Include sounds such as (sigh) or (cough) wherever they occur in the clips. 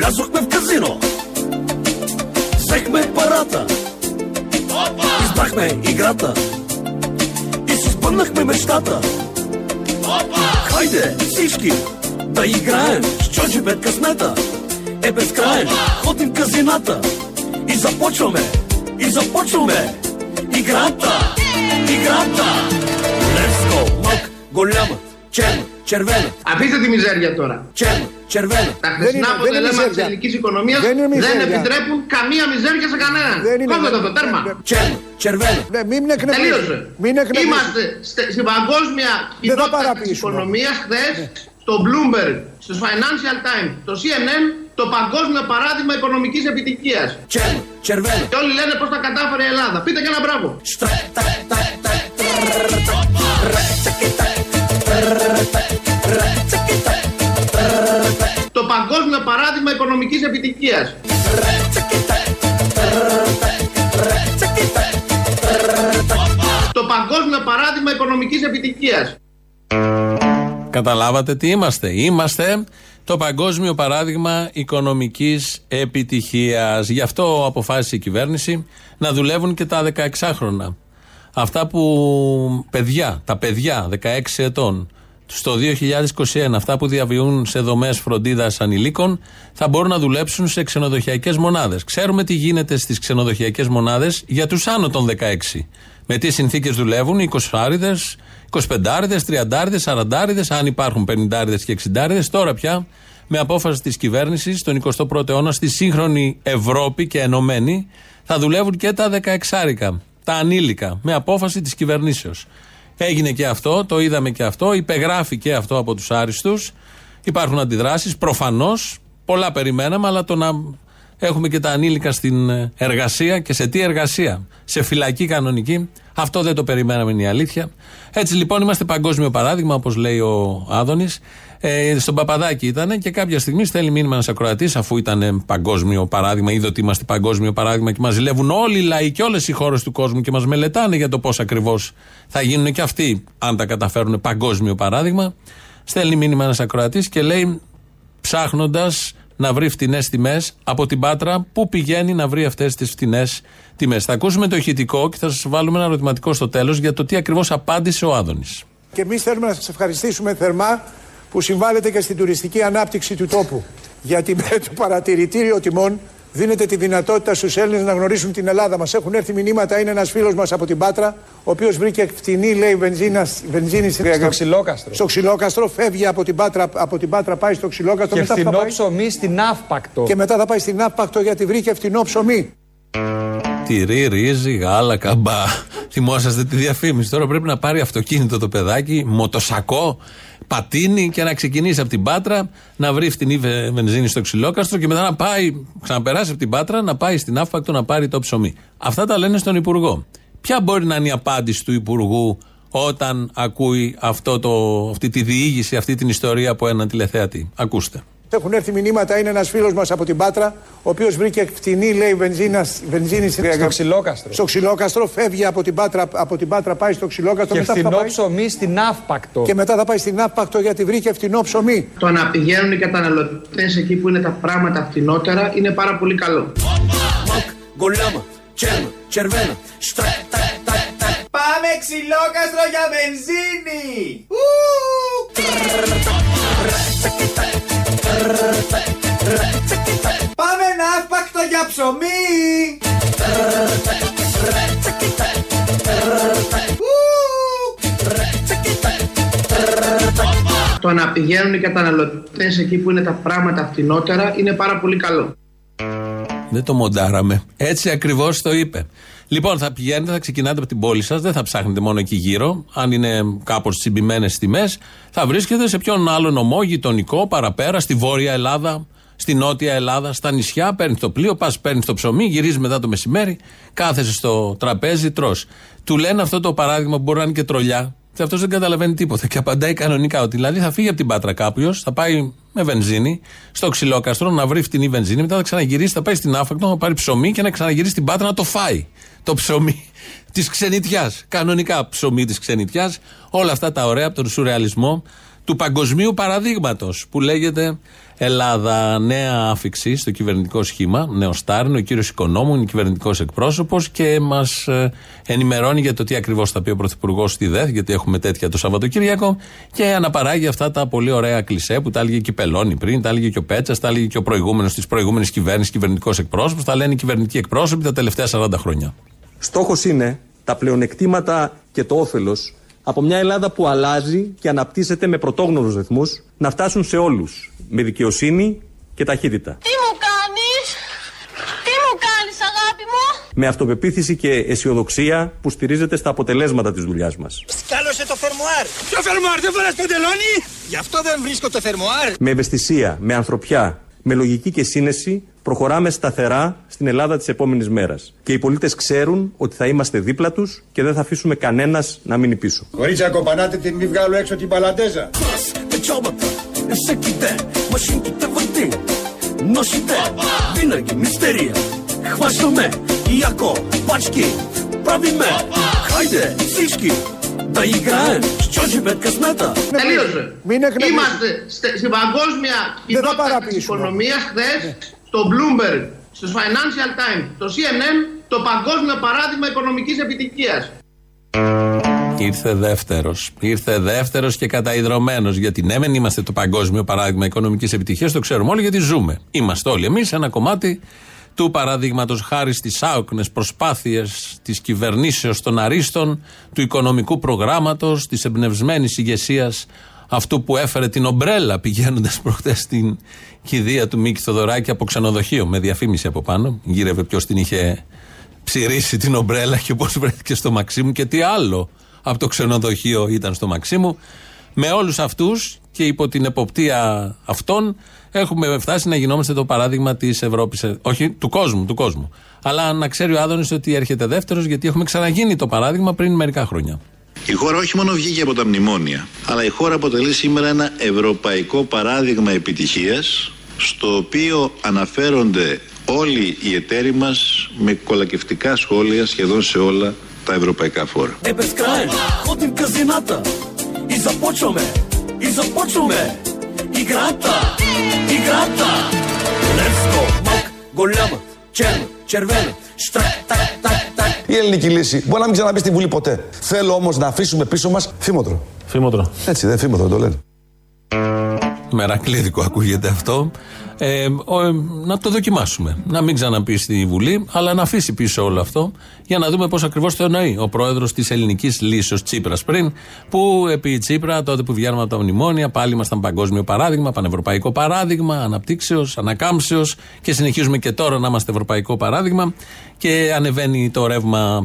Влязохме в казино. Взехме парата. Опа! Избрахме играта. И си спънахме мечтата. Опа! Хайде всички да играем с чужи бед късмета. Е безкраен, Опа! ходим казината. И започваме, и започваме играта, играта. Левско, мък, голяма, черна, червена. А питате мизерия тора. Черна, Σερβέλο. Τα χρησινά αποτελέσματα τη ελληνική οικονομία δεν επιτρέπουν καμία μιζέρια σε κανέναν. Κόβεται το τέρμα. Σερβέλο. Ναι, μην Τελείωσε. Είμαστε στην παγκόσμια κοινότητα τη οικονομία χθε στο Bloomberg, στο Financial Times, το CNN, το παγκόσμιο παράδειγμα οικονομική επιτυχία. Τσερβέλ. Και όλοι λένε πώ τα κατάφερε η Ελλάδα. Πείτε και ένα μπράβο. Στρα, το παγκόσμιο παράδειγμα οικονομικής επιτυχίας. Το παγκόσμιο παράδειγμα οικονομικής επιτυχίας. Καταλάβατε τι είμαστε. Είμαστε το παγκόσμιο παράδειγμα οικονομικής επιτυχίας. Γι' αυτό αποφάσισε η κυβέρνηση να δουλεύουν και τα 16χρονα. Αυτά που παιδιά, τα παιδιά 16 ετών, στο 2021, αυτά που διαβιούν σε δομές φροντίδας ανηλίκων, θα μπορούν να δουλέψουν σε ξενοδοχειακές μονάδες. Ξέρουμε τι γίνεται στις ξενοδοχειακές μονάδες για τους άνω των 16. Με τι συνθήκες δουλεύουν οι 20 άριδε, 25 άριδε, 30 άριδε, 40 άριδε, αν υπάρχουν 50 άριδε και 60 άριδε. Τώρα πια, με απόφαση της κυβέρνησης, στον 21ο αιώνα, στη σύγχρονη Ευρώπη και ενωμένη, θα δουλεύουν και τα 16 άρικα, τα ανήλικα, με απόφαση της κυβερνήσεως. Έγινε και αυτό, το είδαμε και αυτό, υπεγράφει και αυτό από τους άριστους. Υπάρχουν αντιδράσεις, προφανώς. Πολλά περιμέναμε, αλλά το να έχουμε και τα ανήλικα στην εργασία και σε τι εργασία. Σε φυλακή κανονική. Αυτό δεν το περιμέναμε, είναι η αλήθεια. Έτσι λοιπόν είμαστε παγκόσμιο παράδειγμα, όπως λέει ο Άδωνης. Ε, στον Παπαδάκη ήταν και κάποια στιγμή στέλνει μήνυμα ένας ακροατής, αφού ήταν παγκόσμιο παράδειγμα, είδε ότι είμαστε παγκόσμιο παράδειγμα και μας ζηλεύουν όλοι οι λαοί και όλες οι χώρες του κόσμου και μας μελετάνε για το πώς ακριβώς θα γίνουν και αυτοί, αν τα καταφέρουν παγκόσμιο παράδειγμα. Στέλνει μήνυμα ένας ακροατής και λέει, ψάχνοντας να βρει φτηνές τιμές από την Πάτρα, πού πηγαίνει να βρει αυτές τις φτηνές τιμές. Θα ακούσουμε το ηχητικό και θα σας βάλουμε ένα ερωτηματικό στο τέλος για το τι ακριβώς απάντησε ο Άδωνης. Και εμείς θέλουμε να σας ευχαριστήσουμε θερμά που συμβάλλεται και στην τουριστική ανάπτυξη του τόπου. Γιατί με το παρατηρητήριο τιμών δίνεται τη δυνατότητα στους Έλληνες να γνωρίσουν την Ελλάδα. Μας έχουν έρθει μηνύματα, είναι ένας φίλος μας από την Πάτρα, ο οποίος βρήκε φτηνή, λέει, βενζίνα, βενζίνη στο ξυλόκαστρο. Στο ξυλόκαστρο, φεύγει από την Πάτρα, από την Πάτρα πάει στο ξυλόκαστρο. Και φθηνό πάει... ψωμί στην Αύπακτο. Και μετά θα πάει στην Αύπακτο γιατί βρήκε φτηνό ψωμί. Τυρί, ρύζι, γάλα, καμπά. Θυμόσαστε τη διαφήμιση. Τώρα πρέπει να πάρει αυτοκίνητο το παιδάκι, μοτοσακό, πατίνι και να ξεκινήσει από την Πάτρα, να βρει φτηνή βενζίνη στο ξυλόκαστρο και μετά να πάει, ξαναπεράσει από την Πάτρα, να πάει στην Άφπακτο να πάρει το ψωμί. Αυτά τα λένε στον Υπουργό. Ποια μπορεί να είναι η απάντηση του Υπουργού όταν ακούει αυτό το, αυτή τη διήγηση, αυτή την ιστορία από έναν τηλεθέατη; Ακούστε. Έχουν έρθει μηνύματα, είναι ένα φίλο μα από την Πάτρα, ο οποίο βρήκε φτηνή, λέει, βενζίνα, βενζίνη στο ξυλόκαστρο. Στο ξυλόκαστρο, φεύγει από την Πάτρα, από την Πάτρα πάει στο ξυλόκαστρο. Και φτηνό πάει... ψωμί στην Αύπακτο. Και μετά θα πάει στην Αύπακτο γιατί βρήκε φτηνό ψωμί. Το να πηγαίνουν οι καταναλωτέ εκεί που είναι τα πράγματα φτηνότερα είναι πάρα πολύ καλό. Πάμε ξυλόκαστρο για βενζίνη! Πάμε ναύπακτο για ψωμί! Το να πηγαίνουν οι καταναλωτές εκεί που είναι τα πράγματα φτηνότερα είναι πάρα πολύ καλό. Δεν το μοντάραμε. Έτσι ακριβώς το είπε. Λοιπόν, θα πηγαίνετε, θα ξεκινάτε από την πόλη σας, δεν θα ψάχνετε μόνο εκεί γύρω. Αν είναι κάπως τσιμπημένες τιμές, θα βρίσκετε σε ποιον άλλο νομό, γειτονικό, παραπέρα, στη βόρεια Ελλάδα, στη νότια Ελλάδα, στα νησιά. Παίρνει το πλοίο, πας παίρνεις το ψωμί, γυρίζεις μετά το μεσημέρι, κάθεσαι στο τραπέζι, τρώ. Του λένε αυτό το παράδειγμα που μπορεί να είναι και τρολιά, και αυτός δεν καταλαβαίνει τίποτα. Και απαντάει κανονικά ότι δηλαδή θα φύγει από την πάτρα κάποιος, θα πάει με βενζίνη στο ξυλόκαστρο να βρει φτηνή βενζίνη, μετά θα ξαναγυρίσει, θα πάει στην άφακτο να πάρει ψωμί και να ξαναγυρίσει στην πάτρα να το φάει. Το ψωμί (laughs) της ξενιτιάς. Κανονικά ψωμί της ξενιτιάς. Όλα αυτά τα ωραία από τον σουρεαλισμό του παγκοσμίου παραδείγματος που λέγεται Ελλάδα. Νέα άφηξη στο κυβερνητικό σχήμα. Νέο Στάρν, ο κύριος Οικονόμου είναι κυβερνητικός εκπρόσωπος και μας ενημερώνει για το τι ακριβώς θα πει ο Πρωθυπουργός στη ΔΕΘ, γιατί έχουμε τέτοια το Σαββατοκύριακο και αναπαράγει αυτά τα πολύ ωραία κλισέ που τα έλεγε και η Πελώνη πριν, τα έλεγε και ο Πέτσας, τα έλεγε και ο προηγούμενος της προηγούμενης κυβέρνησης, κυβερνητικός εκπρόσωπος, τα λένε οι κυβερνητικοί εκπρόσωποι τα τελευταία 40 χρόνια. Στόχος είναι τα πλεονεκτήματα και το όφελος από μια Ελλάδα που αλλάζει και αναπτύσσεται με πρωτόγνωρους ρυθμούς να φτάσουν σε όλους με δικαιοσύνη και ταχύτητα. Τι μου κάνεις, τι μου κάνεις αγάπη μου; Με αυτοπεποίθηση και αισιοδοξία που στηρίζεται στα αποτελέσματα της δουλειάς μας. Σκάλωσε το φερμοάρ. Ποιο φερμοάρ, δεν φοράς παντελόνι; Γι' αυτό δεν βρίσκω το φερμοάρ. Με ευαισθησία, με ανθρωπιά, με λογική και σύνεση προχωράμε σταθερά στην Ελλάδα της επόμενης μέρας. Και οι πολίτες ξέρουν ότι θα είμαστε δίπλα τους και δεν θα αφήσουμε κανένας να μείνει πίσω. Κορίτσια, κοπανάτε την, μη βγάλω έξω την παλαντέζα. Χάιντε, τα υγράν, στιώσει με κασμέτα. Τελείωσε. Μην Είμαστε στην παγκόσμια κοινότητα της οικονομίας χθες, ναι. στο Bloomberg, στο Financial Times, το CNN, το παγκόσμιο παράδειγμα οικονομικής επιτυχίας. Ήρθε δεύτερος. Ήρθε δεύτερος και καταϊδρωμένο. Γιατί ναι, δεν είμαστε το παγκόσμιο παράδειγμα οικονομικής επιτυχίας, το ξέρουμε όλοι γιατί ζούμε. Είμαστε όλοι εμείς ένα κομμάτι του παραδείγματο χάρη στις άοκνες προσπάθειες της κυβερνήσεως των αρίστων, του οικονομικού προγράμματος, της εμπνευσμένης ηγεσίας αυτού που έφερε την ομπρέλα πηγαίνοντας (laughs) προχτές στην κηδεία του Μίκη Θοδωράκη από ξενοδοχείο με διαφήμιση από πάνω. Γύρευε ποιος την είχε ψηρίσει την ομπρέλα και πώς βρέθηκε στο Μαξίμου και τι άλλο από το ξενοδοχείο ήταν στο Μαξίμου. Με όλους αυτούς και υπό την εποπτεία αυτών έχουμε φτάσει να γινόμαστε το παράδειγμα της Ευρώπης. Όχι, του κόσμου, του κόσμου. Αλλά να ξέρει ο Άδωνης ότι έρχεται δεύτερος γιατί έχουμε ξαναγίνει το παράδειγμα πριν μερικά χρόνια. Η χώρα όχι μόνο βγήκε από τα μνημόνια, αλλά η χώρα αποτελεί σήμερα ένα ευρωπαϊκό παράδειγμα επιτυχίας, στο οποίο αναφέρονται όλοι οι εταίροι μας με κολακευτικά σχόλια σχεδόν σε όλα τα ευρωπαϊκά φόρα i započume igrata, igrata. Λεύκο, μακ, γκολάμα, τσέρμα, τσερβένα, στρακ, τακ, τακ, τακ. Η ελληνική λύση μπορεί να μην ξαναμπεί στη Βουλή ποτέ. Θέλω όμως να αφήσουμε πίσω μας φήμοτρο. Φήμοτρο. Έτσι, δεν φήμοτρο το λένε. Μερακλήδικο ακούγεται αυτό. Ε, ο, ε, να το δοκιμάσουμε. Να μην ξαναπεί στη Βουλή, αλλά να αφήσει πίσω όλο αυτό για να δούμε πώς ακριβώς το εννοεί ο πρόεδρος της ελληνικής λύσεως Τσίπρας πριν, που επί Τσίπρα, τότε που βγαίνουμε από τα μνημόνια, πάλι ήμασταν παγκόσμιο παράδειγμα, πανευρωπαϊκό παράδειγμα, αναπτύξεως, ανακάμψεως και συνεχίζουμε και τώρα να είμαστε ευρωπαϊκό παράδειγμα και ανεβαίνει το ρεύμα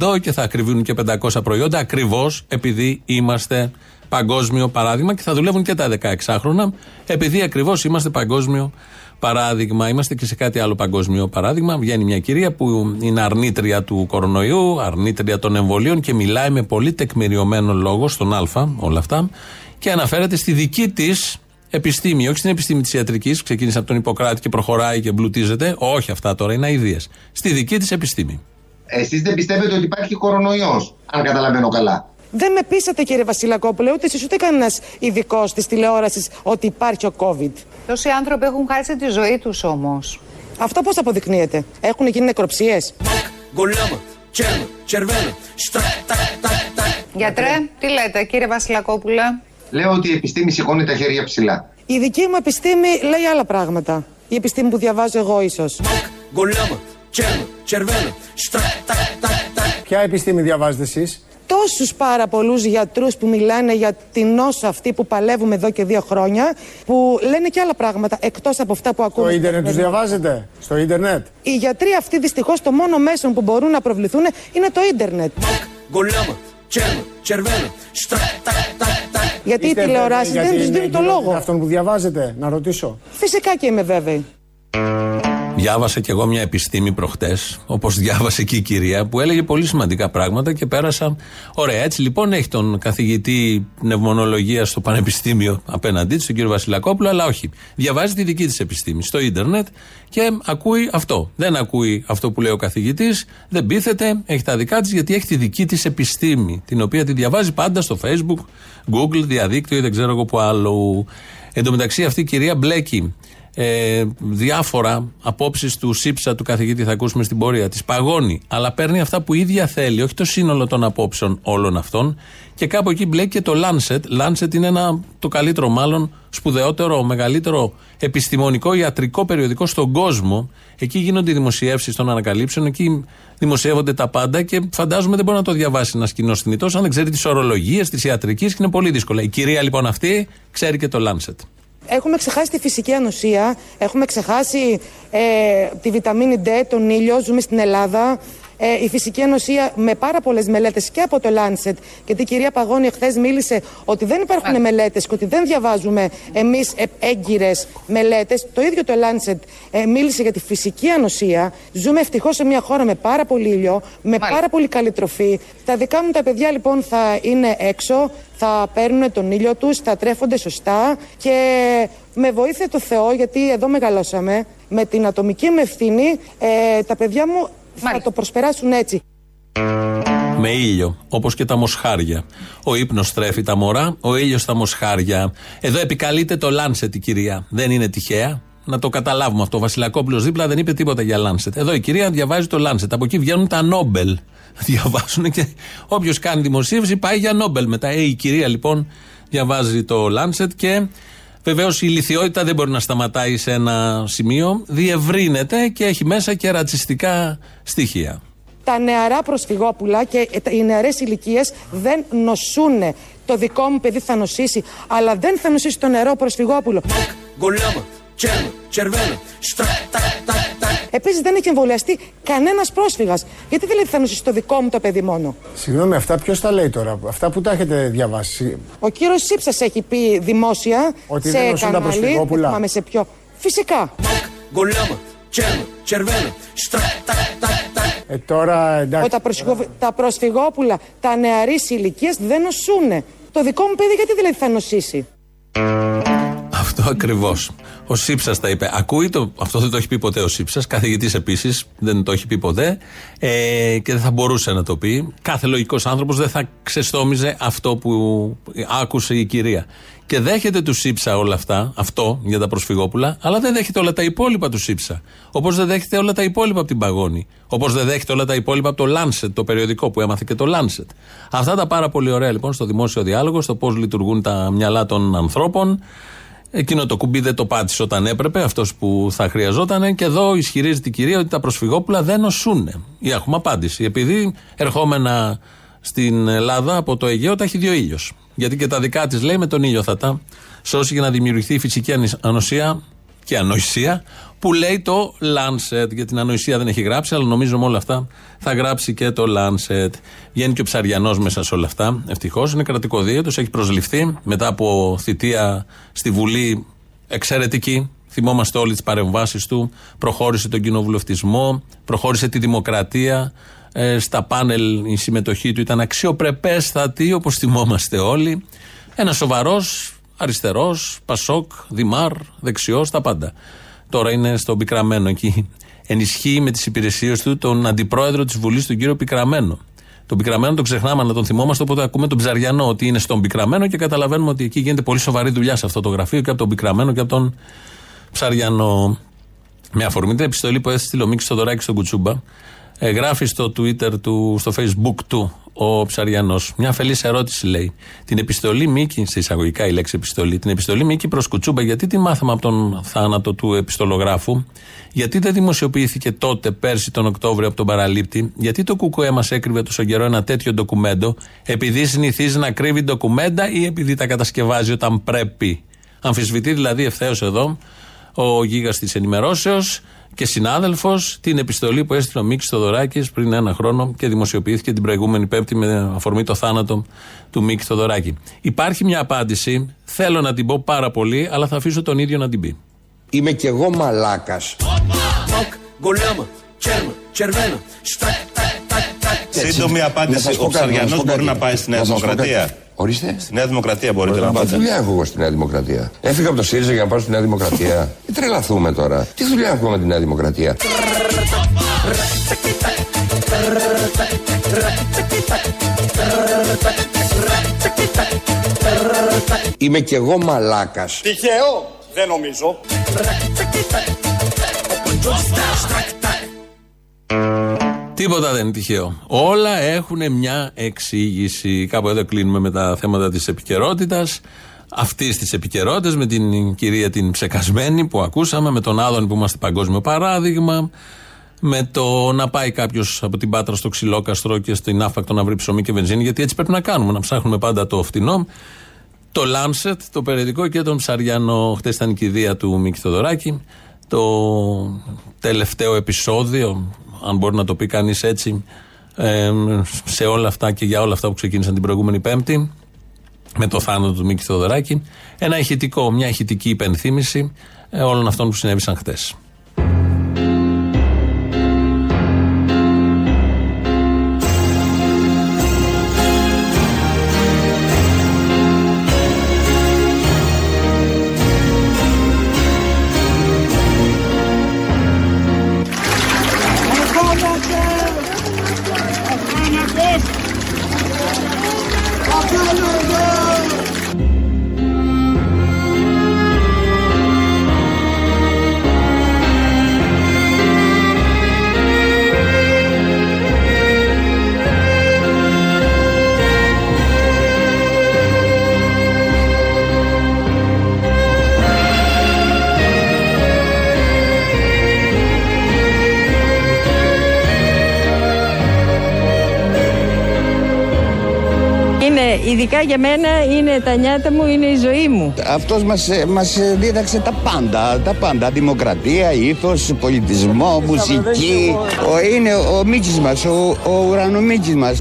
50% και θα ακριβούν και 500 προϊόντα ακριβώς επειδή είμαστε παγκόσμιο παράδειγμα και θα δουλεύουν και τα 16χρονα, επειδή ακριβώς είμαστε παγκόσμιο παράδειγμα. Είμαστε και σε κάτι άλλο παγκόσμιο παράδειγμα. Βγαίνει μια κυρία που είναι αρνήτρια του κορονοϊού, αρνήτρια των εμβολίων και μιλάει με πολύ τεκμηριωμένο λόγο στον Α, όλα αυτά, και αναφέρεται στη δική της επιστήμη, όχι στην επιστήμη της ιατρικής, ξεκίνησε από τον Ιπποκράτη και προχωράει και εμπλουτίζεται. Όχι αυτά τώρα, είναι αειδίε. Στη δική της επιστήμη. Εσείς δεν πιστεύετε ότι υπάρχει κορονοϊός, αν καταλαβαίνω καλά; Δεν με πείσατε κύριε Βασιλακόπουλε, ούτε εσείς ούτε κανένας ειδικός της τηλεόρασης ότι υπάρχει ο COVID. Τόσοι άνθρωποι έχουν χάσει τη ζωή τους όμως. Αυτό πώς αποδεικνύεται, Έχουν γίνει νεκροψίες; Γιατρέ, τι λέτε κύριε Βασιλακόπουλε; Λέω ότι η επιστήμη σηκώνει τα χέρια ψηλά. Η δική μου επιστήμη λέει άλλα πράγματα. Η επιστήμη που διαβάζω εγώ ίσως. Ποια επιστήμη διαβάζετε εσείς; τόσους πάρα πολλούς γιατρούς που μιλάνε για την νόσο αυτή που παλεύουμε εδώ και δύο χρόνια που λένε και άλλα πράγματα εκτός από αυτά που ακούμε. Στο ίντερνετ τους διαβάζετε, στο ίντερνετ; Οι γιατροί αυτοί δυστυχώς το μόνο μέσο που μπορούν να προβληθούν είναι το ίντερνετ. Γιατί οι τηλεοράσει δεν τους δίνουν το λόγο; Αυτόν που διαβάζετε, να ρωτήσω. Φυσικά και είμαι βέβαιη. Διάβασα κι εγώ μια επιστήμη προχτές, όπως διάβασε και η κυρία, που έλεγε πολύ σημαντικά πράγματα και πέρασα. Ωραία, έτσι λοιπόν έχει τον καθηγητή πνευμονολογία στο Πανεπιστήμιο απέναντί της, τον κύριο Βασιλακόπουλο, αλλά όχι. Διαβάζει τη δική της επιστήμη στο ίντερνετ και ακούει αυτό. Δεν ακούει αυτό που λέει ο καθηγητής, δεν πείθεται, έχει τα δικά της γιατί έχει τη δική της επιστήμη, την οποία τη διαβάζει πάντα στο Facebook, Google, διαδίκτυο ή δεν ξέρω εγώ που άλλο. Εν τω μεταξύ αυτή η κυρία μπλέκει ε, διάφορα απόψεις του ΣΥΠΣΑ του καθηγητή, θα ακούσουμε στην πορεία της. Παγώνει, αλλά παίρνει αυτά που ίδια θέλει, όχι το σύνολο των απόψεων όλων αυτών. Και κάπου εκεί μπλέκει και το Lancet. Lancet είναι ένα, το καλύτερο, μάλλον σπουδαιότερο, μεγαλύτερο επιστημονικό ιατρικό περιοδικό στον κόσμο. Εκεί γίνονται οι δημοσιεύσεις των ανακαλύψεων, εκεί δημοσιεύονται τα πάντα και φαντάζομαι δεν μπορεί να το διαβάσει ένας κοινός θνητός αν δεν ξέρει τις ορολογίες της ιατρικής και είναι πολύ δύσκολα. Η κυρία λοιπόν αυτή ξέρει και το Lancet. Έχουμε ξεχάσει τη φυσική ανοσία, έχουμε ξεχάσει ε, τη βιταμίνη D, τον ήλιο, ζούμε στην Ελλάδα. Ε, η φυσική ανοσία με πάρα πολλές μελέτες και από το Lancet. Γιατί η κυρία Παγώνη εχθές μίλησε ότι δεν υπάρχουν μελέτες και ότι δεν διαβάζουμε εμείς έγκυρες μελέτες. Το ίδιο το Lancet ε, μίλησε για τη φυσική ανοσία. Ζούμε ευτυχώς σε μια χώρα με πάρα πολύ ήλιο, με πάρα πολύ καλή τροφή. Τα δικά μου τα παιδιά λοιπόν θα είναι έξω, θα παίρνουν τον ήλιο τους, θα τρέφονται σωστά και με βοήθεια το Θεό, γιατί εδώ μεγαλώσαμε, με την ατομική μου ευθύνη, ε, τα παιδιά μου θα το προσπεράσουν έτσι. Με ήλιο, όπως και τα μοσχάρια. Ο ύπνος τρέφει τα μωρά, ο ήλιος τα μοσχάρια. Εδώ επικαλείται το Λάνσετ η κυρία. Δεν είναι τυχαία; Να το καταλάβουμε αυτό. Ο Βασιλακόπουλος δίπλα δεν είπε τίποτα για Λάνσετ. Εδώ η κυρία διαβάζει το Λάνσετ. Από εκεί βγαίνουν τα Νόμπελ. (laughs) Διαβάζουν και όποιος κάνει δημοσίευση πάει για Νόμπελ μετά. Ε, η κυρία λοιπόν διαβάζει το Λάνσετ και Βεβαίως η ηλικιότητα δεν μπορεί να σταματάει σε ένα σημείο. Διευρύνεται και έχει μέσα και ρατσιστικά στοιχεία. Τα νεαρά προσφυγόπουλα και οι νεαρές ηλικίες δεν νοσούν. Το δικό μου παιδί θα νοσήσει, αλλά δεν θα νοσήσει το νερό προσφυγόπουλο. Επίσης δεν έχει εμβολιαστεί κανένας πρόσφυγας. Γιατί δεν λέει ότι θα νοσήσει το δικό μου το παιδί μόνο; Συγγνώμη, αυτά ποιος τα λέει τώρα, αυτά που τα έχετε διαβάσει; Ο κύριος Σύψας έχει πει δημόσια ότι σε δεν νοσούν τα κανάλι. προσφυγόπουλα. Δεν θυμάμαι σε ποιο. Φυσικά. Ε, τώρα εντάξει. Ότι τα, προσφυγο- τα προσφυγόπουλα, τα νεαρή ηλικία δεν νοσούν. Το δικό μου παιδί γιατί δηλαδή θα νοσήσει; Αυτό ακριβώς. Ο Σύψας τα είπε. Ακούει το. Αυτό δεν το έχει πει ποτέ ο Σύψας. Καθηγητής επίσης δεν το έχει πει ποτέ. Ε, και δεν θα μπορούσε να το πει. Κάθε λογικός άνθρωπος δεν θα ξεστόμιζε αυτό που άκουσε η κυρία. Και δέχεται του Σύψα όλα αυτά, αυτό για τα προσφυγόπουλα, αλλά δεν δέχεται όλα τα υπόλοιπα του Σύψα. Όπως δεν δέχεται όλα τα υπόλοιπα από την Παγόνη. Όπως δεν δέχεται όλα τα υπόλοιπα από το Lancet, το περιοδικό που έμαθε και το Lancet. Αυτά τα πάρα πολύ ωραία λοιπόν στο δημόσιο διάλογο, στο πώς λειτουργούν τα μυαλά των ανθρώπων. Εκείνο το κουμπί δεν το πάτησε όταν έπρεπε, αυτός που θα χρειαζόταν. Και εδώ ισχυρίζεται η κυρία ότι τα προσφυγόπουλα δεν νοσούν. Ή έχουμε απάντηση. Επειδή ερχόμενα στην Ελλάδα από το Αιγαίο τα έχει δύο ήλιος. Γιατί και τα δικά της λέει με τον ήλιο θα τα σώσει για να δημιουργηθεί η φυσική ανη- ανοσία και ανοησία που λέει το Lancet. Για την ανοησία δεν έχει γράψει, αλλά νομίζω με όλα αυτά θα γράψει και το Lancet. Βγαίνει και ο Ψαριανός μέσα σε όλα αυτά. Ευτυχώς είναι κρατικό δίαιτος, έχει προσληφθεί μετά από θητεία στη Βουλή εξαιρετική. Θυμόμαστε όλοι τις παρεμβάσεις του. Προχώρησε τον κοινοβουλευτισμό, προχώρησε τη δημοκρατία. Ε, στα πάνελ η συμμετοχή του ήταν αξιοπρεπέστατη, όπως θυμόμαστε όλοι. Ένας σοβαρός, αριστερός, Πασόκ, Δημάρ, δεξιός, τα πάντα. Τώρα είναι στον Πικραμένο εκεί. Ενισχύει με τις υπηρεσίες του τον αντιπρόεδρο της Βουλής, τον κύριο Πικραμένο. Τον Πικραμένο τον ξεχνάμε να τον θυμόμαστε, οπότε ακούμε τον Ψαριανό ότι είναι στον Πικραμένο και καταλαβαίνουμε ότι εκεί γίνεται πολύ σοβαρή δουλειά σε αυτό το γραφείο και από τον Πικραμένο και από τον Ψαριανό. Με αφορμή την επιστολή που έστειλε ο Μίξ Θοδωράκης στον Κουτσούμπα, ε, γράφει στο Twitter του, στο Facebook του ο Ψαριανός. Μια αφελής ερώτηση λέει. Την επιστολή Μίκη, σε εισαγωγικά η λέξη επιστολή, την επιστολή Μίκη προς Κουτσούμπα, γιατί τη μάθαμε από τον θάνατο του επιστολογράφου, γιατί δεν δημοσιοποιήθηκε τότε, πέρσι τον Οκτώβριο από τον παραλήπτη, γιατί το ΚΚΕ μας έκρυβε τόσο καιρό ένα τέτοιο ντοκουμέντο, επειδή συνηθίζει να κρύβει ντοκουμέντα ή επειδή τα κατασκευάζει όταν πρέπει; Αμφισβητεί δηλαδή ευθέως εδώ ο γίγας της ενημερώσεως και συνάδελφος την επιστολή που έστειλε ο Μίξ Θοδωράκης πριν ένα χρόνο και δημοσιοποιήθηκε την προηγούμενη Πέμπτη με αφορμή το θάνατο του Μίξ Θοδωράκη. Υπάρχει μια απάντηση, θέλω να την πω πάρα πολύ, αλλά θα αφήσω τον ίδιο να την πει. Είμαι κι εγώ μαλάκας. Γκολιάμα, τσέρμα, τσερβένα, στακ, τακ, τακ, τακ. Σύντομη Να απάντηση. σας πω Ο κάτι, να σας Ψαριανό πω μπορεί κάτι. να πάει στη Νέα Να σας πω Δημοκρατία. κάτι. Ορίστε. Στη Νέα Δημοκρατία μπορείτε να Μα πάτε. τι δουλειά έχω εγώ στη Νέα Δημοκρατία. Έφυγα από το ΣΥΡΙΖΑ για να πάω στη Νέα Δημοκρατία. Μην τρελαθούμε τώρα. Τι δουλειά έχω με τη Νέα Δημοκρατία. Είμαι κι εγώ μαλάκας. Τυχαίο, δεν νομίζω. Τίποτα δεν είναι τυχαίο. Όλα έχουν μια εξήγηση. Κάπου εδώ κλείνουμε με τα θέματα της επικαιρότητας. Αυτής της επικαιρότητας, με την κυρία την ψεκασμένη που ακούσαμε, με τον Άδων που είμαστε παγκόσμιο παράδειγμα, με το να πάει κάποιος από την Πάτρα στο ξυλόκαστρο και στην άφακτο να βρει ψωμί και βενζίνη, γιατί έτσι πρέπει να κάνουμε, να ψάχνουμε πάντα το φτηνό. Το Lancet, το περιοδικό και τον Ψαριανό. Χθε ήταν η κηδεία του Μίκη Θοδωράκη. Το τελευταίο επεισόδιο, αν μπορεί να το πει κανείς έτσι, ε, σε όλα αυτά και για όλα αυτά που ξεκίνησαν την προηγούμενη Πέμπτη, με το θάνατο του Μίκη Θοδωράκη. Ένα ηχητικό, μια ηχητική υπενθύμηση ε, όλων αυτών που συνέβησαν χτες. Ειδικά για μένα, είναι τα νιάτα μου, είναι η ζωή μου. Αυτός μας, ε, μας ε, δίδαξε τα πάντα, τα πάντα. Δημοκρατία, ήθος, πολιτισμό, μουσική. Ο, είναι ο Μίτσης μας, ο, ο ουρανομίτσης μας.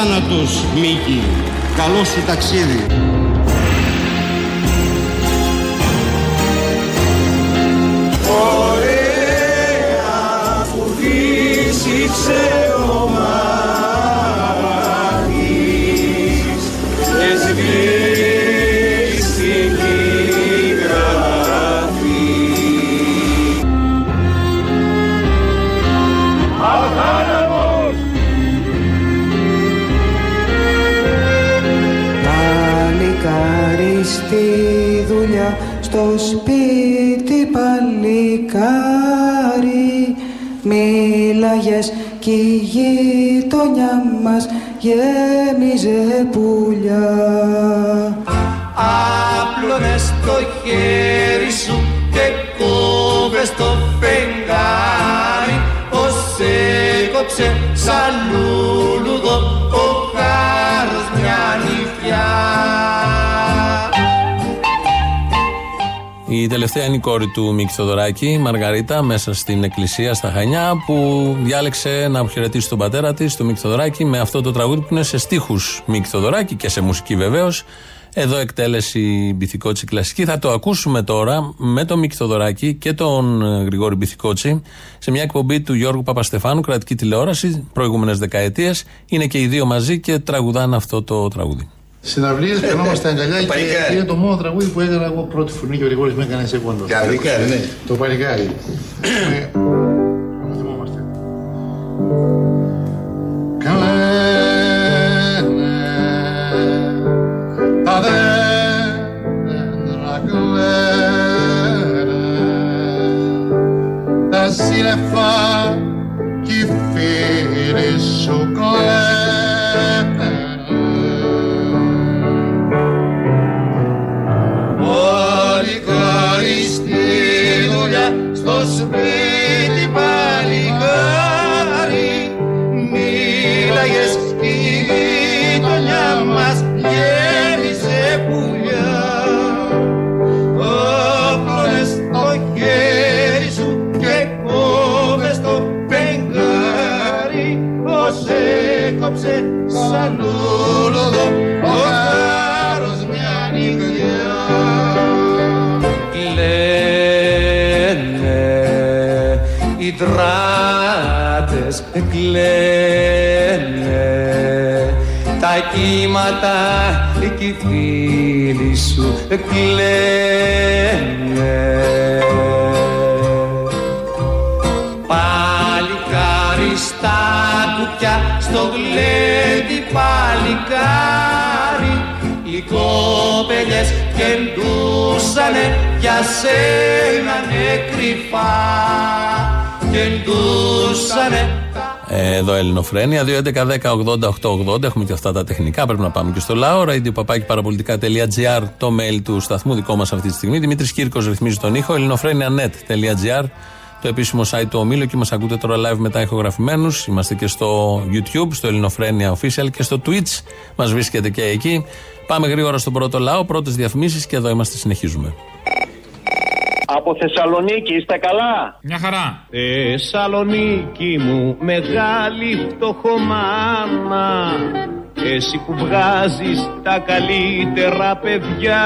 Αθάνατος Μίκη, καλό σου ταξίδι. Ωραία που φύσηξε Παλικάρι στη δουλειά, στο σπίτι παλικάρι Μίλαγες κι η γειτονιά μας γέμιζε πουλιά. Άπλωνες το χέρι σου και κόβες το φεγγάρι. Πως έκοψε σαν λουλουδό Η τελευταία είναι η κόρη του Μίκη Θοδωράκη, η Μαργαρίτα, μέσα στην εκκλησία στα Χανιά, που διάλεξε να αποχαιρετήσει τον πατέρα της, τον Μίκη Θοδωράκη, με αυτό το τραγούδι που είναι σε στίχους Μίκη Θοδωράκη και σε μουσική βεβαίως. Εδώ εκτέλεση Μπιθικότσι κλασική. Θα το ακούσουμε τώρα με τον Μίκη Θοδωράκη και τον ε, Γρηγόρη Μπιθικότσι σε μια εκπομπή του Γιώργου Παπαστεφάνου, κρατική τηλεόραση, προηγούμενες δεκαετίες. Είναι και οι δύο μαζί και τραγουδάνε αυτό το τραγούδι. Συναυλίες περνόμαστε αγκαλιά και Παλικάρι. είναι το μόνο τραγούδι που έκανα εγώ πρώτη φωνή και ο Γρηγόρης με έκανε σε κόντο. Παλικάρι, ναι. Το παλικάρι. Ε, να θυμόμαστε. Κλαίνε τα δέντρα κλαίνε τα σύννεφα κι οι φίλοι σου κλαίνε κύματα και οι φίλοι σου κλαίνε Παλικάρι στα κουπιά στο γλέντι παλικάρι οι κοπελιές κεντούσανε για σένα ναι κρυφά κεντούσανε Εδώ Ελληνοφρένια, 2.11.10.80.880. Έχουμε και αυτά τα τεχνικά. Πρέπει να πάμε και στο λαό. radiopapakiparapolitica.gr το mail του σταθμού δικό μας αυτή τη στιγμή. Δημήτρης Κύρκος ρυθμίζει τον ήχο. ελληνοφρένια.net.gr το επίσημο site του ομίλου και μας ακούτε τώρα live μετά ηχογραφημένους. Είμαστε και στο YouTube, στο Ελληνοφρένια Official και στο Twitch. Μας βρίσκεται και εκεί. Πάμε γρήγορα στον πρώτο λαό. Πρώτες διαφημίσεις και εδώ είμαστε, συνεχίζουμε. Από Θεσσαλονίκη, είστε καλά; Μια χαρά. Θεσσαλονίκη μου, μεγάλη φτωχομάνα. Εσύ που βγάζεις τα καλύτερα παιδιά.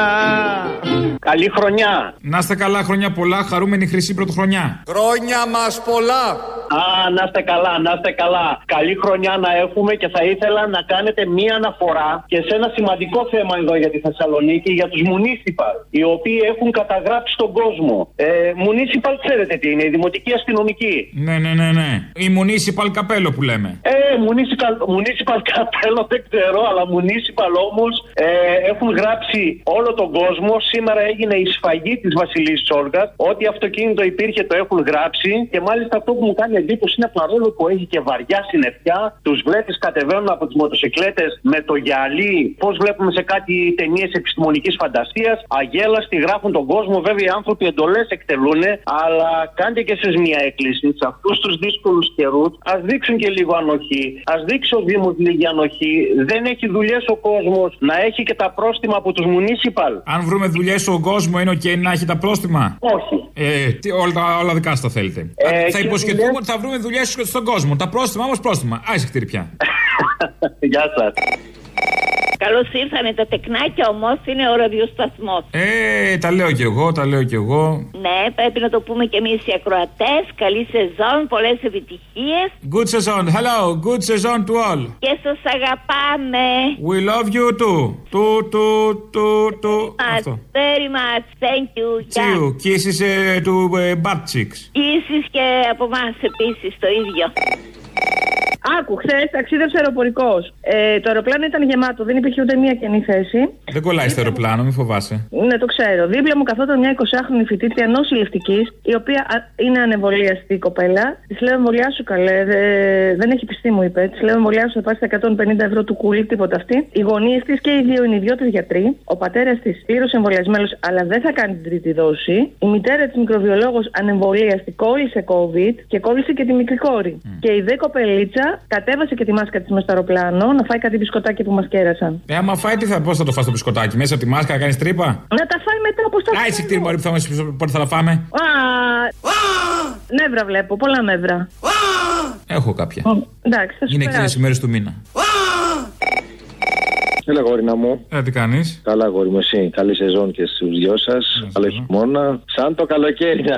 Καλή χρονιά. Να είστε καλά, χρόνια πολλά. Χαρούμενη χρυσή πρωτοχρονιά. Χρόνια μας πολλά. Α, να είστε καλά, να είστε καλά. Καλή χρονιά να έχουμε και θα ήθελα να κάνετε μία αναφορά και σε ένα σημαντικό θέμα εδώ για τη Θεσσαλονίκη, για τους municipal, οι οποίοι έχουν καταγράψει τον κόσμο. Ε, municipal ξέρετε τι είναι, η δημοτική αστυνομική. Ναι, ναι, ναι, ναι. Η municipal καπέλο που λέμε. Ε, municipal, municipal καπέλο δεν ξέρω, αλλά municipal όμως ε, έχουν γράψει όλο τον κόσμο. Σήμερα έγινε η σφαγή της Βασιλής Τσόργας. Ό,τι αυτοκίνητο υπήρχε το έχουν γράψει και μάλιστα αυτό που μου κάνει εντύπωση είναι παρόλο που έχει και βαριά συννεφιά, τους βλέπει κατεβαίνουν από τις μοτοσυκλέτες με το γυαλί. Πώς βλέπουμε σε κάτι ταινίες επιστημονικής φαντασίας. Αγέλαστοι γράφουν τον κόσμο. Βέβαια οι άνθρωποι εντολές εκτελούν, αλλά κάντε και εσείς μια έκκληση σε αυτούς τους δύσκολους καιρούς. Α δείξουν και λίγο ανοχή. Ας δείξει ο Δήμος λίγη ανοχή. Δεν έχει δουλειές ο κόσμος να έχει και τα πρόστιμα από τους municipal. Αν βρούμε δουλειές στον κόσμο, είναι οκ να έχει τα πρόστιμα; Όχι. Ε, τι, όλα, τα- όλα δικά σου τα θέλετε. Ε, θα και υποσχεθούμε δουλειές- ότι θα βρούμε δουλειές στον κόσμο. Τα πρόστιμα όμως πρόστιμα. Άι σιχτίρι πια. (laughs) Γεια σας. Καλώς ήρθανε τα τεκνάκια, όμως είναι ο ραδιοσταθμός. Ε, τα λέω κι εγώ, τα λέω κι εγώ. Ναι, πρέπει να το πούμε και εμείς οι ακροατές. Καλή σεζόν, πολλές επιτυχίες Good season. Hello, good season to all. και σας αγαπάμε. We love you too. Του, του, του, του. Αυτό. Very much. Thank you. See you. Kisses ε, to ε, butt cheeks. Ίσεις και από εμάς επίσης το ίδιο. Άκου, χθες ταξίδευσε αεροπορικός. Ε, το αεροπλάνο ήταν γεμάτο, δεν υπήρχε ούτε μία κενή θέση. Δεν κολλάει στο αεροπλάνο, μην φοβάσαι. Ναι, το ξέρω. Δίπλα μου καθόταν μια 20χρονη φοιτήτρια νοσηλευτική, η οποία α, είναι ανεμβολιαστή κοπέλα. Της λέω εμβολιάσου καλέ, δε- δεν έχει πιστεί, μου είπε. Της λέω εμβολιάσου, θα πάρεις τα 150 ευρώ του κούλι, τίποτα αυτή. Οι γονείς της και οι δύο είναι ιδιώτες γιατροί. Ο πατέρας της πλήρως εμβολιασμένος, αλλά δεν θα κάνει την τρίτη δόση. Η μητέρα της μικροβιολόγος ανεμβολίαστη κόλλησε COVID και κόλλησε και τη μικρή κόρη. Και η δε κοπελίτσα κατέβασε και τη μάσκα της μες στο αεροπλάνο να φάει κάτι μπισκοτάκι που μας κέρασαν. Ε, άμα φάει, τι θα, πώς θα το φας το μπισκοτάκι, μέσα από τη μάσκα, να κάνεις τρύπα; Να τα φάει μετά όπω τα Άισε χτύρι μωρή που θα μας πεις πότε θα τα φάμε; Α, νεύρα βλέπω, πολλά νεύρα. Έχω κάποια. Εντάξει, θα σου Είναι εκείνες περάσω. οι μέρες του μήνα. Έλα, γόρινα μου. Ε, τι κάνεις; Καλά, γόρι μου, εσύ. Καλή σεζόν και στους δυο σας. Καλό χειμώνα. Σαν το καλοκαίρι, να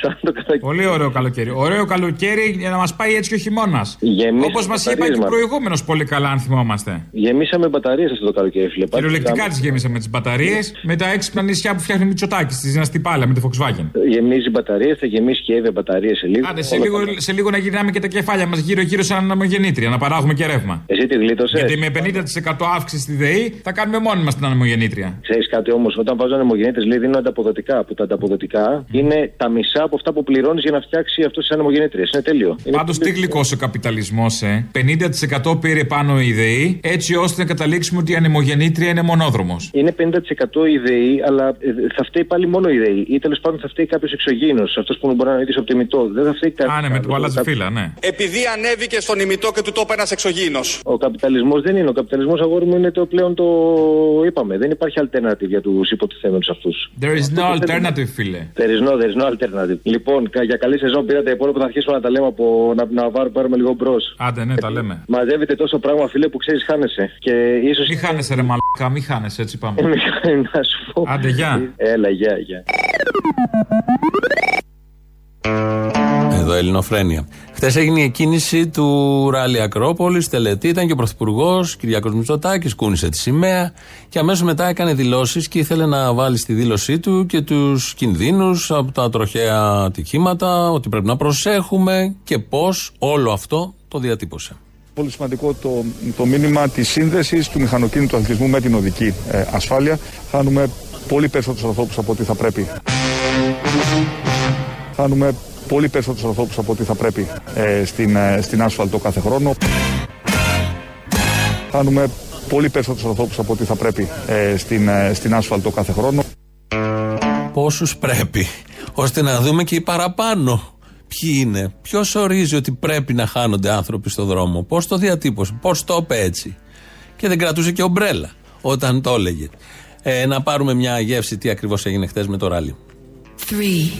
Σαν το καλοκαίρι. Πολύ ωραίο καλοκαίρι. Ωραίο καλοκαίρι για να μας πάει έτσι και ο χειμώνας. Γεμίσαμε Όπως μας είπα μπαταρίες και μας. προηγούμενος πολύ καλά, αν θυμόμαστε. Γεμίσαμε μπαταρίες αυτό το καλοκαίρι, φίλε. Κυριολεκτικά τις γέμισαμε τις μπαταρίες με τα έξυπνα νησιά που φτιάχνει Μητσοτάκης στη Ζηναστιπάλα με τη Volkswagen. Γεμίζει μπαταρίες, θα γεμίσει και η Εύε μπαταρίες σε λίγο. Άντε, σε Όλα λίγο, καλά. σε λίγο να γυρνάμε και τα κεφάλια μας γύρω-γύρω σαν αναμογεννήτρια, να παράγουμε και ρεύμα. Εσύ τη γλίτωσες; Γιατί με 50% αύξηση στη ΔΕΗ, θα κάνουμε μόνοι μα την ανεμογεννήτρια. Ξέρεις κάτι όμως, όταν βάζουν ανεμογεννήτρε, λέει δίνουν ανταποδοτικά. Που τα ανταποδοτικά είναι τα μισά από αυτά που πληρώνεις για να φτιάξει αυτός τις ανεμογεννήτριες. Είναι τέλειο. Είναι Πάντως τι γλυκός ο καπιταλισμός, ε. 50% πήρε πάνω η ΔΕΗ, έτσι ώστε να καταλήξουμε ότι η ανεμογεννήτρια είναι μονόδρομος. Είναι 50% η ΔΕΗ, αλλά ε, θα φταίει πάλι μόνο η ΔΕΗ. Ή τέλος πάντων θα φταίει κάποιος εξωγήινος, αυτός που μπορεί να είναι από το ημιτό. Δεν θα φταίει κάποιο. Α, ναι, με το που αλλάζει φύλλα, ναι. Επειδή ανέβηκε στον ημιτό και του τόπου ένας εξωγήινος. Ο καπιταλισμός δεν είναι. Ο καπιταλισμός αγόρι μου είναι το πλέον το είπαμε. Δεν υπάρχει alternative για τους υποτιθέμενους αυτούς. There is no alternative, φίλε. There is no, there is no alternative. Λοιπόν, κα- για καλή σεζόν πήρατε υπόλοιπο θα αρχίσουμε να τα λέμε από να, να βάρ- πάρουμε λίγο μπρος. Άντε, ναι, τα λέμε. Μαζεύετε τόσο πράγμα, φίλε, που ξέρεις, χάνεσαι. Και ίσω. Μη χάνεσαι, ρε μαλάκα, μη χάνεσαι, έτσι πάμε. να σου πω. Άντε, γεια. Έλα, γεια, γεια. Εδώ Ελληνοφρένεια. Χθες έγινε η εκκίνηση του Ράλι Ακρόπολης, τελετή. Ήταν και ο Πρωθυπουργός Κυριακός Μητσοτάκης, κούνησε τη σημαία και αμέσως μετά έκανε δηλώσεις και ήθελε να βάλει στη δήλωσή του και τους κινδύνους από τα τροχαία ατυχήματα, ότι πρέπει να προσέχουμε και πώς όλο αυτό το διατύπωσε. Πολύ σημαντικό το, το μήνυμα της σύνδεσης του μηχανοκίνητου αθλητισμού με την οδική ε, ασφάλεια. Χάνουμε πολύ περισσότερους ανθρώπους από ό,τι θα πρέπει. Χάνουμε πολύ περισσότερους ανθρώπους από ό,τι θα πρέπει ε, στην, ε, στην άσφαλτο κάθε χρόνο. Χάνουμε πολύ περισσότερους ανθρώπους από ό,τι θα πρέπει ε, στην, ε, στην άσφαλτο κάθε χρόνο. Πόσους πρέπει, ώστε να δούμε και οι παραπάνω. Ποιοι είναι, ποιος ορίζει ότι πρέπει να χάνονται άνθρωποι στο δρόμο, πώς το διατύπωσε, πώς το είπε έτσι; Και δεν κρατούσε και ομπρέλα όταν το έλεγε. Ε, να πάρουμε μια γεύση τι ακριβώς έγινε χθες με το ράλι. Three,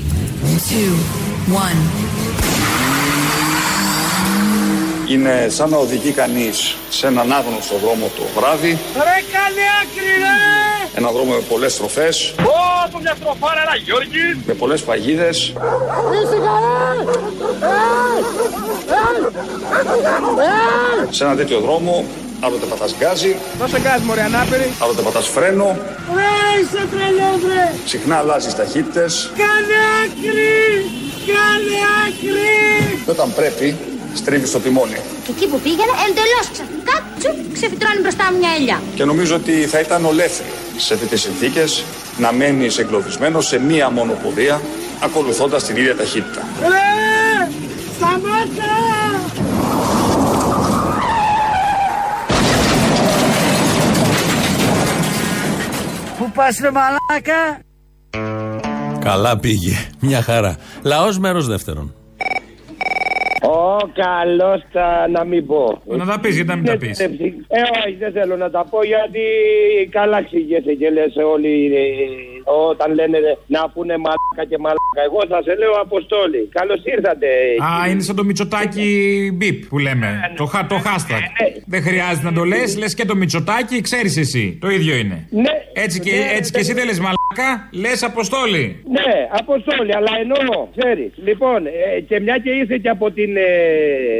two, one. Είναι σαν να οδηγεί κανείς σε έναν άγνωστο δρόμο το βράδυ, Ρε κάνε άκρη ρε! ένα δρόμο με πολλές στροφές, Ω, το μια στροφάρα, ένα Γιώργη! με πολλές παγίδες, Ήσυχα ρε! σε ένα τέτοιο δρόμο άλλοτε πατάς γκάζι, Δώσε γκαζ μωρέ ανάπηρη; άλλοτε πατάς φρένο, Ρε, είσαι τρελός ρε! συχνά αλλάζεις ταχύτητες Κάνε άκρη! Κάνε άκρη! και όταν πρέπει στρίβεις το τιμόνι. Και εκεί που πήγαινε, εντελώς ξαφνικά τσουπ, ξεφυτρώνει μπροστά μου μια ελιά. Και νομίζω ότι θα ήταν ολέθριο σε τέτοιες συνθήκες να μένεις εγκλωβισμένος σε μία μόνο πορεία ακολουθώντας την ίδια ταχύτητα. Ρε! Σταμάτα! Πού πας ρε μαλάκα; Καλά πήγε. Μια χαρά. Λαός μέρος δεύτερον. Ω, καλό τα να μην πω. Να τα πεις, γιατί να μην τα πεις. Ε, όχι, δεν θέλω να τα πω γιατί καλά ξηγέσαι και λες όλοι ε, όταν λένε να πούνε μαλάκα και μαλάκα. Εγώ θα σε λέω Αποστόλη. Καλώς ήρθατε. Α, είναι σαν το Μητσοτάκι μπιπ που λέμε. Το, χα- το hashtag. Δεν χρειάζεται να το λες, λες και το Μητσοτάκι, ξέρεις εσύ. Το ίδιο είναι. Ναι. Έτσι και, Ναι, έτσι και εσύ δεν λες μαλάκα, λες Αποστόλη. Ναι, Αποστόλη, αλλά εννοώ, ξέρεις. Λοιπόν, ε, και μια και είσαι και από την ε,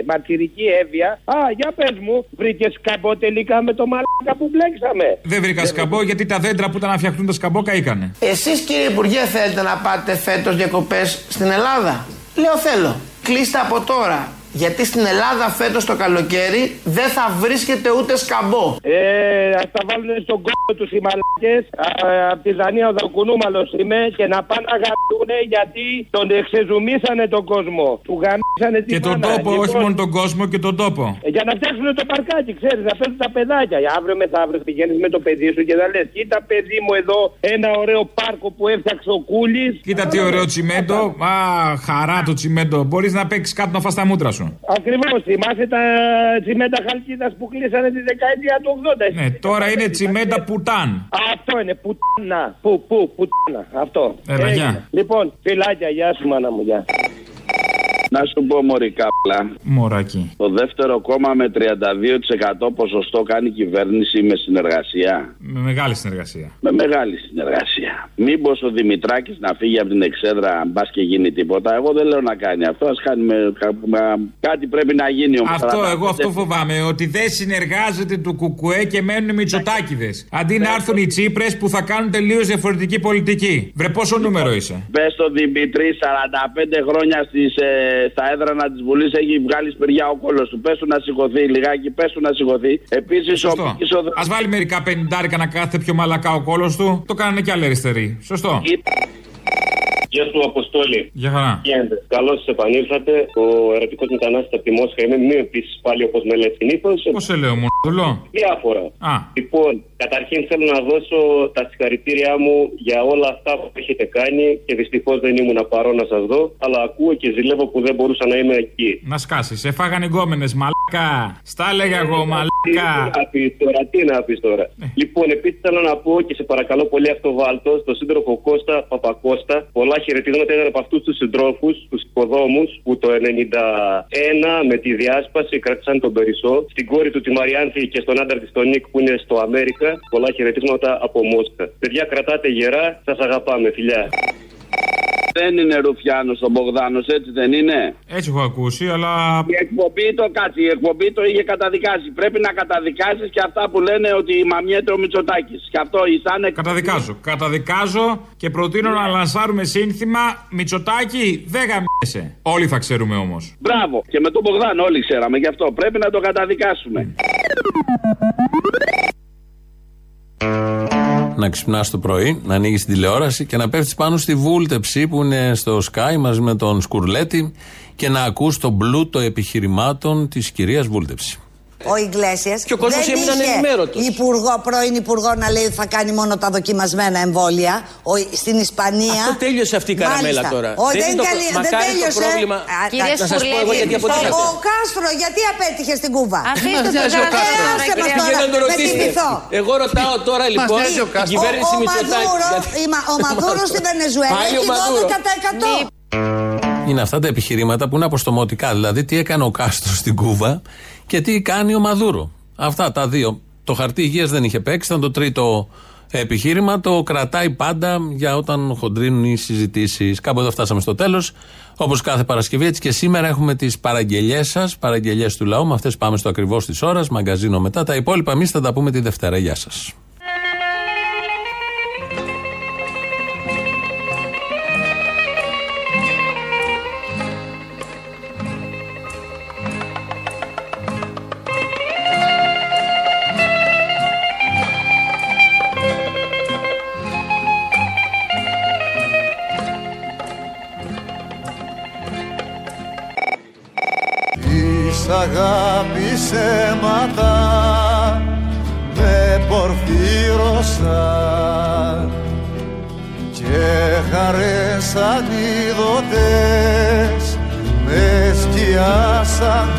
μαρτυρική έβεια. Α, για πες μου, βρήκες σκαμπό τελικά με το μαλάκα που μπλέξαμε; Δεν βρήκα σκαμπό γιατί τα δέντρα που ήταν να φτιαχτούν το σκαμπό καήκανε. Εσείς κύριε Υπουργέ θέλετε να πάτε φέτος διακοπές στην Ελλάδα; Λέω θέλω. Κλείστε από τώρα. Γιατί στην Ελλάδα φέτος το καλοκαίρι δεν θα βρίσκεται ούτε σκαμπό. Ε, ας τα βάλουν στον κόπο του οι μαλακές Από τη Δανία ο Δακουνούμαλος είμαι και να πάνε να γαμπούνε γιατί τον εξεζουμίσανε τον κόσμο. Του γαμίσανε τη Και τον μάνα. τόπο, Λοιπόν, όχι μόνο τον κόσμο και τον τόπο. ε, Για να φτιάξουν το παρκάκι, ξέρεις, να παίζουν τα παιδάκια. Αύριο μεθαύριο πηγαίνεις με το παιδί σου και θα λες Κοίτα, παιδί μου, εδώ ένα ωραίο πάρκο που έφτιαξε ο Κούλης Κοίτα τι ωραίο τσιμέντο. Α, χαρά το τσιμέντο. Μπορεί να παίξει κάτω να φας τα μούτρα σου. Ακριβώς, θυμάσαι τα τσιμέντα χαλκίδας που κλείσανε τη δεκαετία του 80. Ναι, τώρα είναι τσιμέντα πουτάν. Αυτό είναι, πουτάνα. Πού, πού, πουτάνα. Αυτό. Έλα, Έγινε. γεια. Λοιπόν, φιλάκια, γεια σου, μάνα μου, γεια. Να σου πω μωρή κάπλα. Μωράκι. Το δεύτερο κόμμα με 32% ποσοστό κάνει κυβέρνηση με συνεργασία. Με μεγάλη συνεργασία. Με μεγάλη συνεργασία. Μήπως ο Δημητράκης να φύγει από την εξέδρα, μπα και γίνει τίποτα. Εγώ δεν λέω να κάνει αυτό. Α κάνει με, με- κάτι πρέπει να γίνει όμω. Αυτό, εγώ αυτό φοβάμαι. Ότι δεν συνεργάζεται το κουκουέ και μένουν οι Μητσοτάκηδες. Αντί να έρθουν οι Τσίπρες που θα κάνουν τελείως διαφορετική πολιτική. Βρε πόσο νούμερο είσαι; Πες στο Δημητρή 45 χρόνια στις ε, στα έδρανα της Βουλής έχει βγάλει σπηριά ο κόλος του. Πες του να σηκωθεί λιγάκι, πες του να σηκωθεί. Επίσης ο Σωστό. Α βάλει μερικά πενιντάρικα να κάθεται πιο μαλακά ο κόλος του. Το κάνανε και άλλοι αριστεροί. Σωστό. Γεια σου, Αποστόλη. Γεια χαρά. Καλώς επανήλθατε. Ο ερωτικός μετανάστης από τη Μόσχα είμαι. Μην με πει πάλι όπως με λες συνήθως. Πώς σε λέω, Μοντουλό. Διάφορα. Α. Λοιπόν, καταρχήν θέλω να δώσω τα συγχαρητήριά μου για όλα αυτά που έχετε κάνει και δυστυχώς δεν ήμουν παρόν να σας δω. Αλλά ακούω και ζηλεύω που δεν μπορούσα να είμαι εκεί. Να σκάσεις. Σε φάγανε γκόμενες, μαλάκα. Στα έλεγα εγώ, μαλάκα. Τι να πεις τώρα, τι να πεις τώρα. Λοιπόν, επίσης θέλω να πω και σε παρακαλώ πολύ αυτοβάλτο στον σύντροφο Κώστα Παπακώστα. Πολλά χαιρετίσματα ήταν από αυτούς τους συντρόφους, τους οικοδόμου που το 91 με τη διάσπαση κράτησαν τον Περισσό. Στην κόρη του τη Μαριάνθη και στον άντρα της τον Νίκ που είναι στο Αμέρικα. Πολλά χαιρετίσματα από Μόσχα. Παιδιά, κρατάτε γερά, σας αγαπάμε, φιλιά. Δεν είναι Ρουφιάνος ο Μπογδάνος, έτσι δεν είναι; Έτσι έχω ακούσει, αλλά. Η εκπομπή το κάτσε, η εκπομπή το είχε καταδικάσει. Πρέπει να καταδικάσεις και αυτά που λένε ότι μαμιέται ο Μητσοτάκης. Και αυτό ισάνε. Καταδικάζω. Καταδικάζω και προτείνω να λανσάρουμε σύνθημα Μητσοτάκη δεν γαμιέσαι. Όλοι θα ξέρουμε όμως. Μπράβο. Και με τον Μπογδάνο όλοι ξέραμε γι' αυτό. Πρέπει να το καταδικάσουμε. Να ξυπνάς το πρωί, να ανοίγεις την τηλεόραση και να πέφτεις πάνω στη βούλτεψη που είναι στο Sky μαζί με τον Σκουρλέτη και να ακούς τον πλούτο επιχειρημάτων της κυρίας Βούλτεψη. Ο Ιγκλέσιας Και ο κόσμος δεν έμειναν είχε ενημέρωτος. υπουργό, πρώην υπουργό να λέει ότι θα κάνει μόνο τα δοκιμασμένα εμβόλια. Ο, στην Ισπανία. Αυτό τέλειωσε αυτή η καραμέλα Μάλιστα. τώρα. Ο, Δεν δεν, είναι το καλύ- προ- δεν μακάρι το τέλειωσε. πρόβλημα- Α, Κύριε να σας πω Σκουλέτη, εγώ γιατί ο- αποτύχατε. ο Ο Κάστρο γιατί απέτυχε στην Κούβα; Αφήστε Μας τον νοιάζει ο Κάστρο. Ε, άσε μας Για τώρα, να τον με ρωτήσετε. τιμηθώ. Εγώ ρωτάω τώρα λοιπόν την κυβέρνηση ο, ο Μητσοτάκη. Μαδούρο, γιατί- η Μα- ο Μαδούρο στη Βενεζουέλα Πάλι ο έχει Μαδούρο. 12%. Είναι αυτά τα επιχειρήματα που είναι αποστομωτικά. Δηλαδή, τι έκανε ο Κάστρος στην Κούβα; Και τι κάνει ο Μαδούρο. Αυτά τα δύο. Το χαρτί υγείας δεν είχε παίξει, ήταν το τρίτο επιχείρημα. Το κρατάει πάντα για όταν χοντρίνουν οι συζητήσεις. Κάπου εδώ φτάσαμε στο τέλος. Όπως κάθε Παρασκευή, έτσι και σήμερα έχουμε τις παραγγελίε σας, παραγγελίε του λαού. Με αυτές πάμε στο ακριβώς της ώρας, μαγκαζίνο μετά. Τα υπόλοιπα εμείς θα τα πούμε τη Δευτέρα. Γεια σας. Της αγάπης αίματα με πορφύρωσαν και χαρές ανίδωτες με σκιάσανε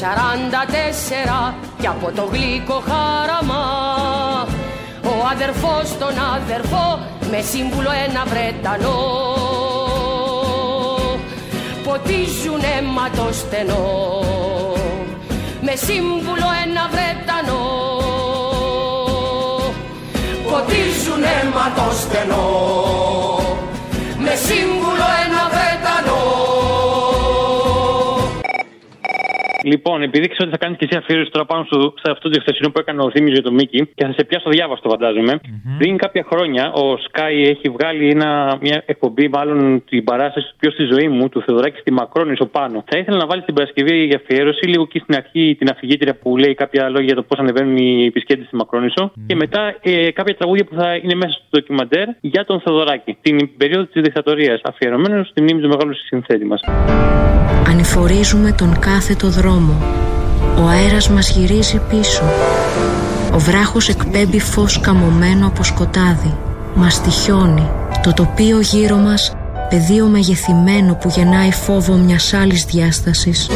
44 και από το γλυκό χάραμα. Ο αδερφός τον αδερφό με σύμβουλο ένα Βρετανό. Ποτίζουν αίμα το στενό. Με σύμβουλο ένα Βρετανό. Ποτίζουν αίμα το στενό. Με σύμβουλο Λοιπόν, επειδή ξέρω ότι θα κάνεις και εσύ αφιέρωση τώρα πάνω στο, σε αυτό το χθεσινό που έκανε ο Θήμη για το Μίκη και θα σε πιάσω διάβαστο, φαντάζομαι. Πριν κάποια χρόνια ο Sky έχει βγάλει ένα, μια εκπομπή, μάλλον την παράσταση του πιο στη ζωή μου, του Θεοδωράκη στη Μακρόνισο πάνω. Θα ήθελα να βάλεις την Παρασκευή για αφιέρωση, λίγο εκεί στην αρχή την αφηγήτρια που λέει κάποια λόγια για το πώς ανεβαίνουν οι επισκέπτες στη Μακρόνισο. Και μετά ε, κάποια τραγούδια που θα είναι μέσα στο ντοκιμαντέρ για τον Θεοδωράκη. Την περίοδο της δικτατορίας, αφιερωμένος στη μνήμη του μεγάλου συνθέτη μας. Ανηφορίζουμε τον κάθετο δρόμο. Ο αέρας μας γυρίζει πίσω. Ο βράχος εκπέμπει φως καμωμένο από σκοτάδι. Μας τυχιώνει. Το τοπίο γύρω μας, πεδίο μεγεθυμένο που γεννάει φόβο μιας άλλης διάστασης.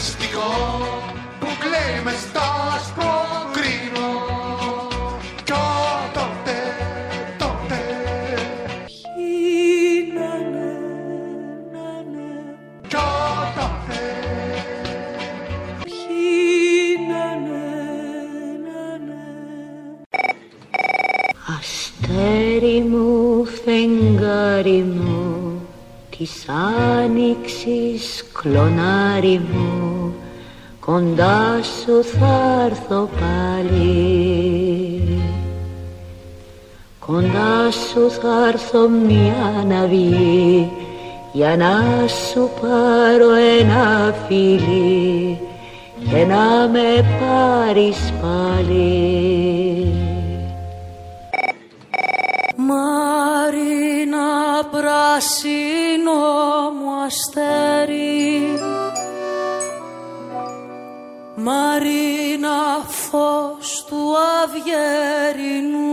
Μυστικό που κλαίει μες στα άσπρο κρίνο Κι τότε, τότε. Ποιοι να είναι, να είναι Κι τότε Ποιοι να είναι, να είναι Αστέρι μου, φεγγάρι μου, της άνοιξης κλονάρι μου, κοντά σου θα έρθω πάλι. Κοντά σου θα έρθω μια να βγει, για να σου πάρω ένα φίλι και να με πάρεις πάλι. Μαρίνα πράσινο μου αστέρι Μαρίνα φως του αυγερινού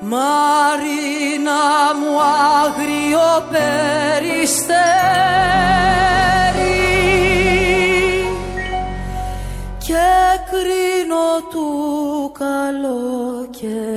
Μαρίνα μου άγριο περιστέρι. Και κρίνω του καλοκαιριού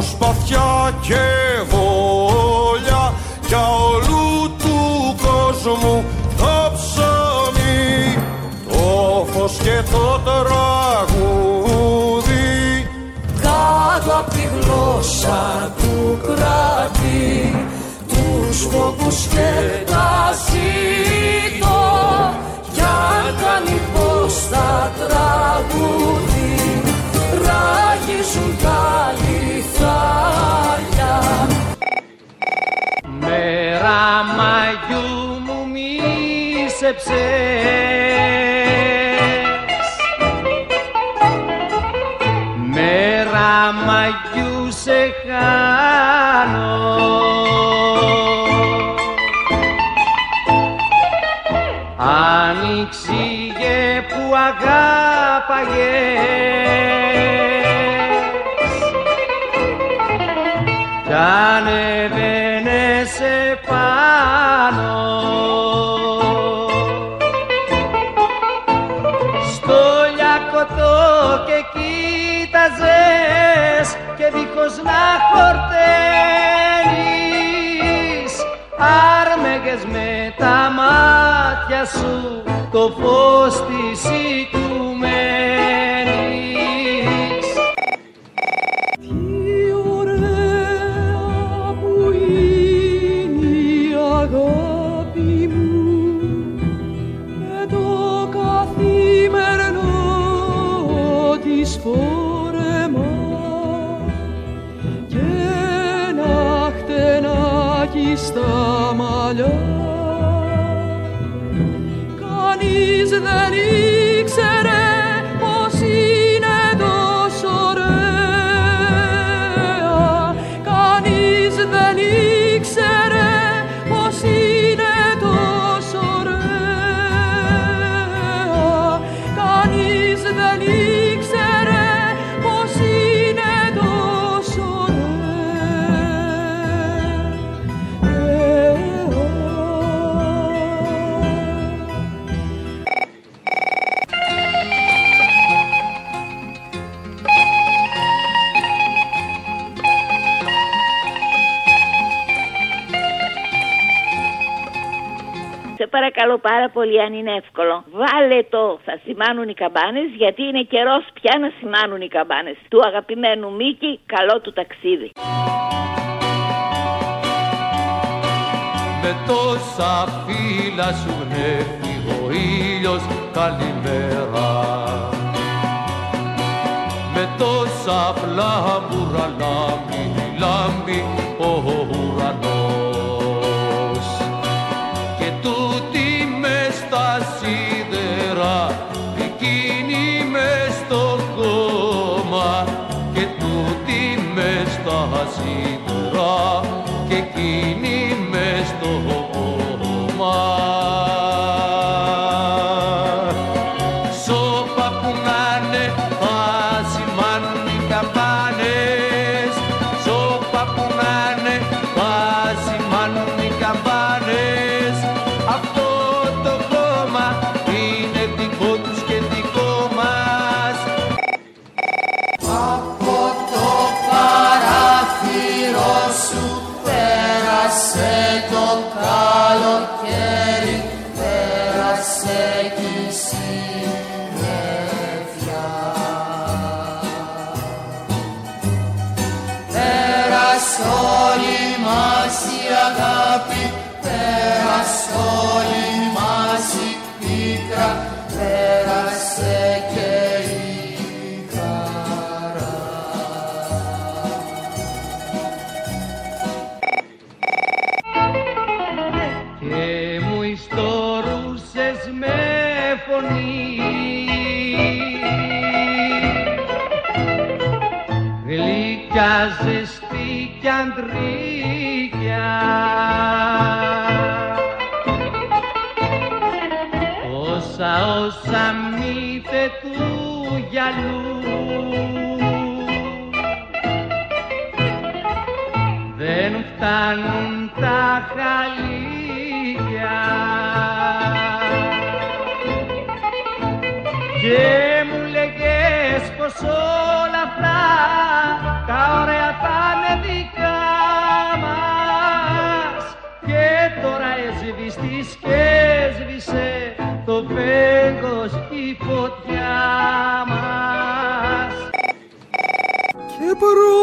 Δίχως παθιά και βόλια Για όλου του κόσμου το ψωμί. Το φως και το τραγούδι κάτω απ' τη γλώσσα του κράτη τους φόβους και μίσεψες Μέρα Μαγιού σε χάνω. Άνοιξηγε που αγάπαγες σου το φως της οίκου. παρακαλώ πάρα πολύ αν είναι εύκολο. Βάλε το θα σημάνουν οι καμπάνες, γιατί είναι καιρός πια να σημάνουν οι καμπάνες. Του αγαπημένου Μίκη, καλό του ταξίδι. Με τόσα φύλλα σου γνέφει ο ήλιος καλημέρα Με τόσα φλάμπουρα λάμπη, λάμπει ο ουρανός топором.